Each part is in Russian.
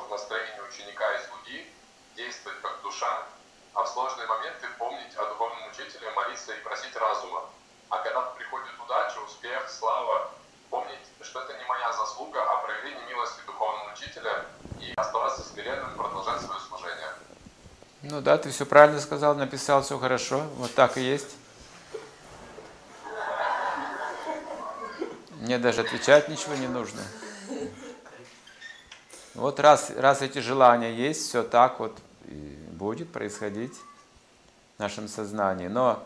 в настроении ученика и слуги, действовать как душа, а в сложные моменты помнить о духовном учителе, молиться и просить разума. А когда приходит удача, успех, слава, помнить, что это не моя заслуга, а проявление милости духовного учителя и оставаться смиренным, продолжать свое служение. Ну да, ты все правильно сказал, написал, все хорошо. Вот так и есть. Мне даже отвечать ничего не нужно. Вот раз, раз эти желания есть, все так вот будет происходить в нашем сознании. Но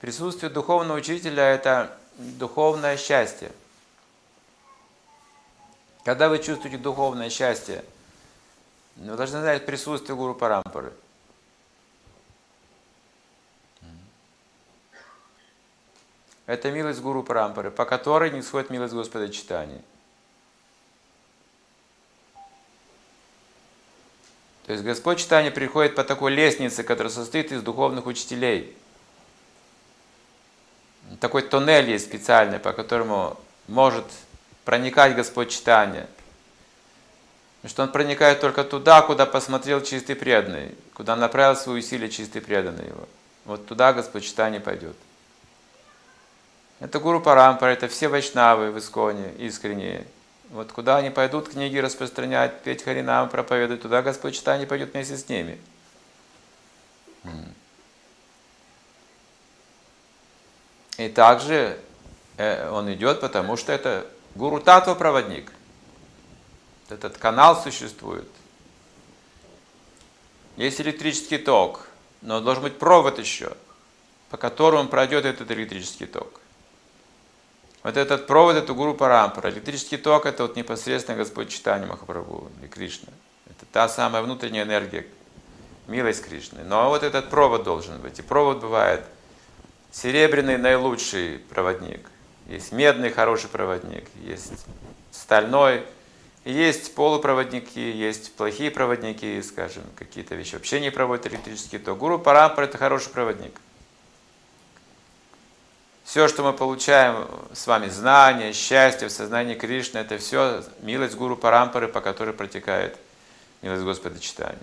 присутствие духовного учителя – это духовное счастье. Когда вы чувствуете духовное счастье, вы должны знать присутствие Гуру Парампары. Это милость Гуру Парампары, по которой не сходит милость Господа Читания. То есть Господь Читания приходит по такой лестнице, которая состоит из духовных учителей. Такой тоннель есть специальный, по которому может проникать Господь Читания. Потому что Он проникает только туда, куда посмотрел чистый преданный, куда направил свои усилия чистый преданный его. Вот туда Господь Читания пойдет. Это Гуру Парампара, это все вайшнавы в Исконе, искренние. Вот куда они пойдут книги распространять, петь Харинам, проповедовать, туда Господь Читание пойдет вместе с ними. И также э, он идет, потому что это Гуру Татва проводник. Этот канал существует. Есть электрический ток, но должен быть провод еще, по которому пройдет этот электрический ток. Вот этот провод, это Гуру Парампара. Электрический ток – это вот непосредственно Господь Читания Махапрабху или Кришна. Это та самая внутренняя энергия, милость Кришны. Но вот этот провод должен быть. И провод бывает серебряный наилучший проводник. Есть медный хороший проводник, есть стальной, есть полупроводники, есть плохие проводники, скажем, какие-то вещи вообще не проводят электрический ток. Гуру Парампара – это хороший проводник – все, что мы получаем с вами, знания, счастье в сознании Кришны, это все милость Гуру Парампары, по которой протекает милость Господа Читания.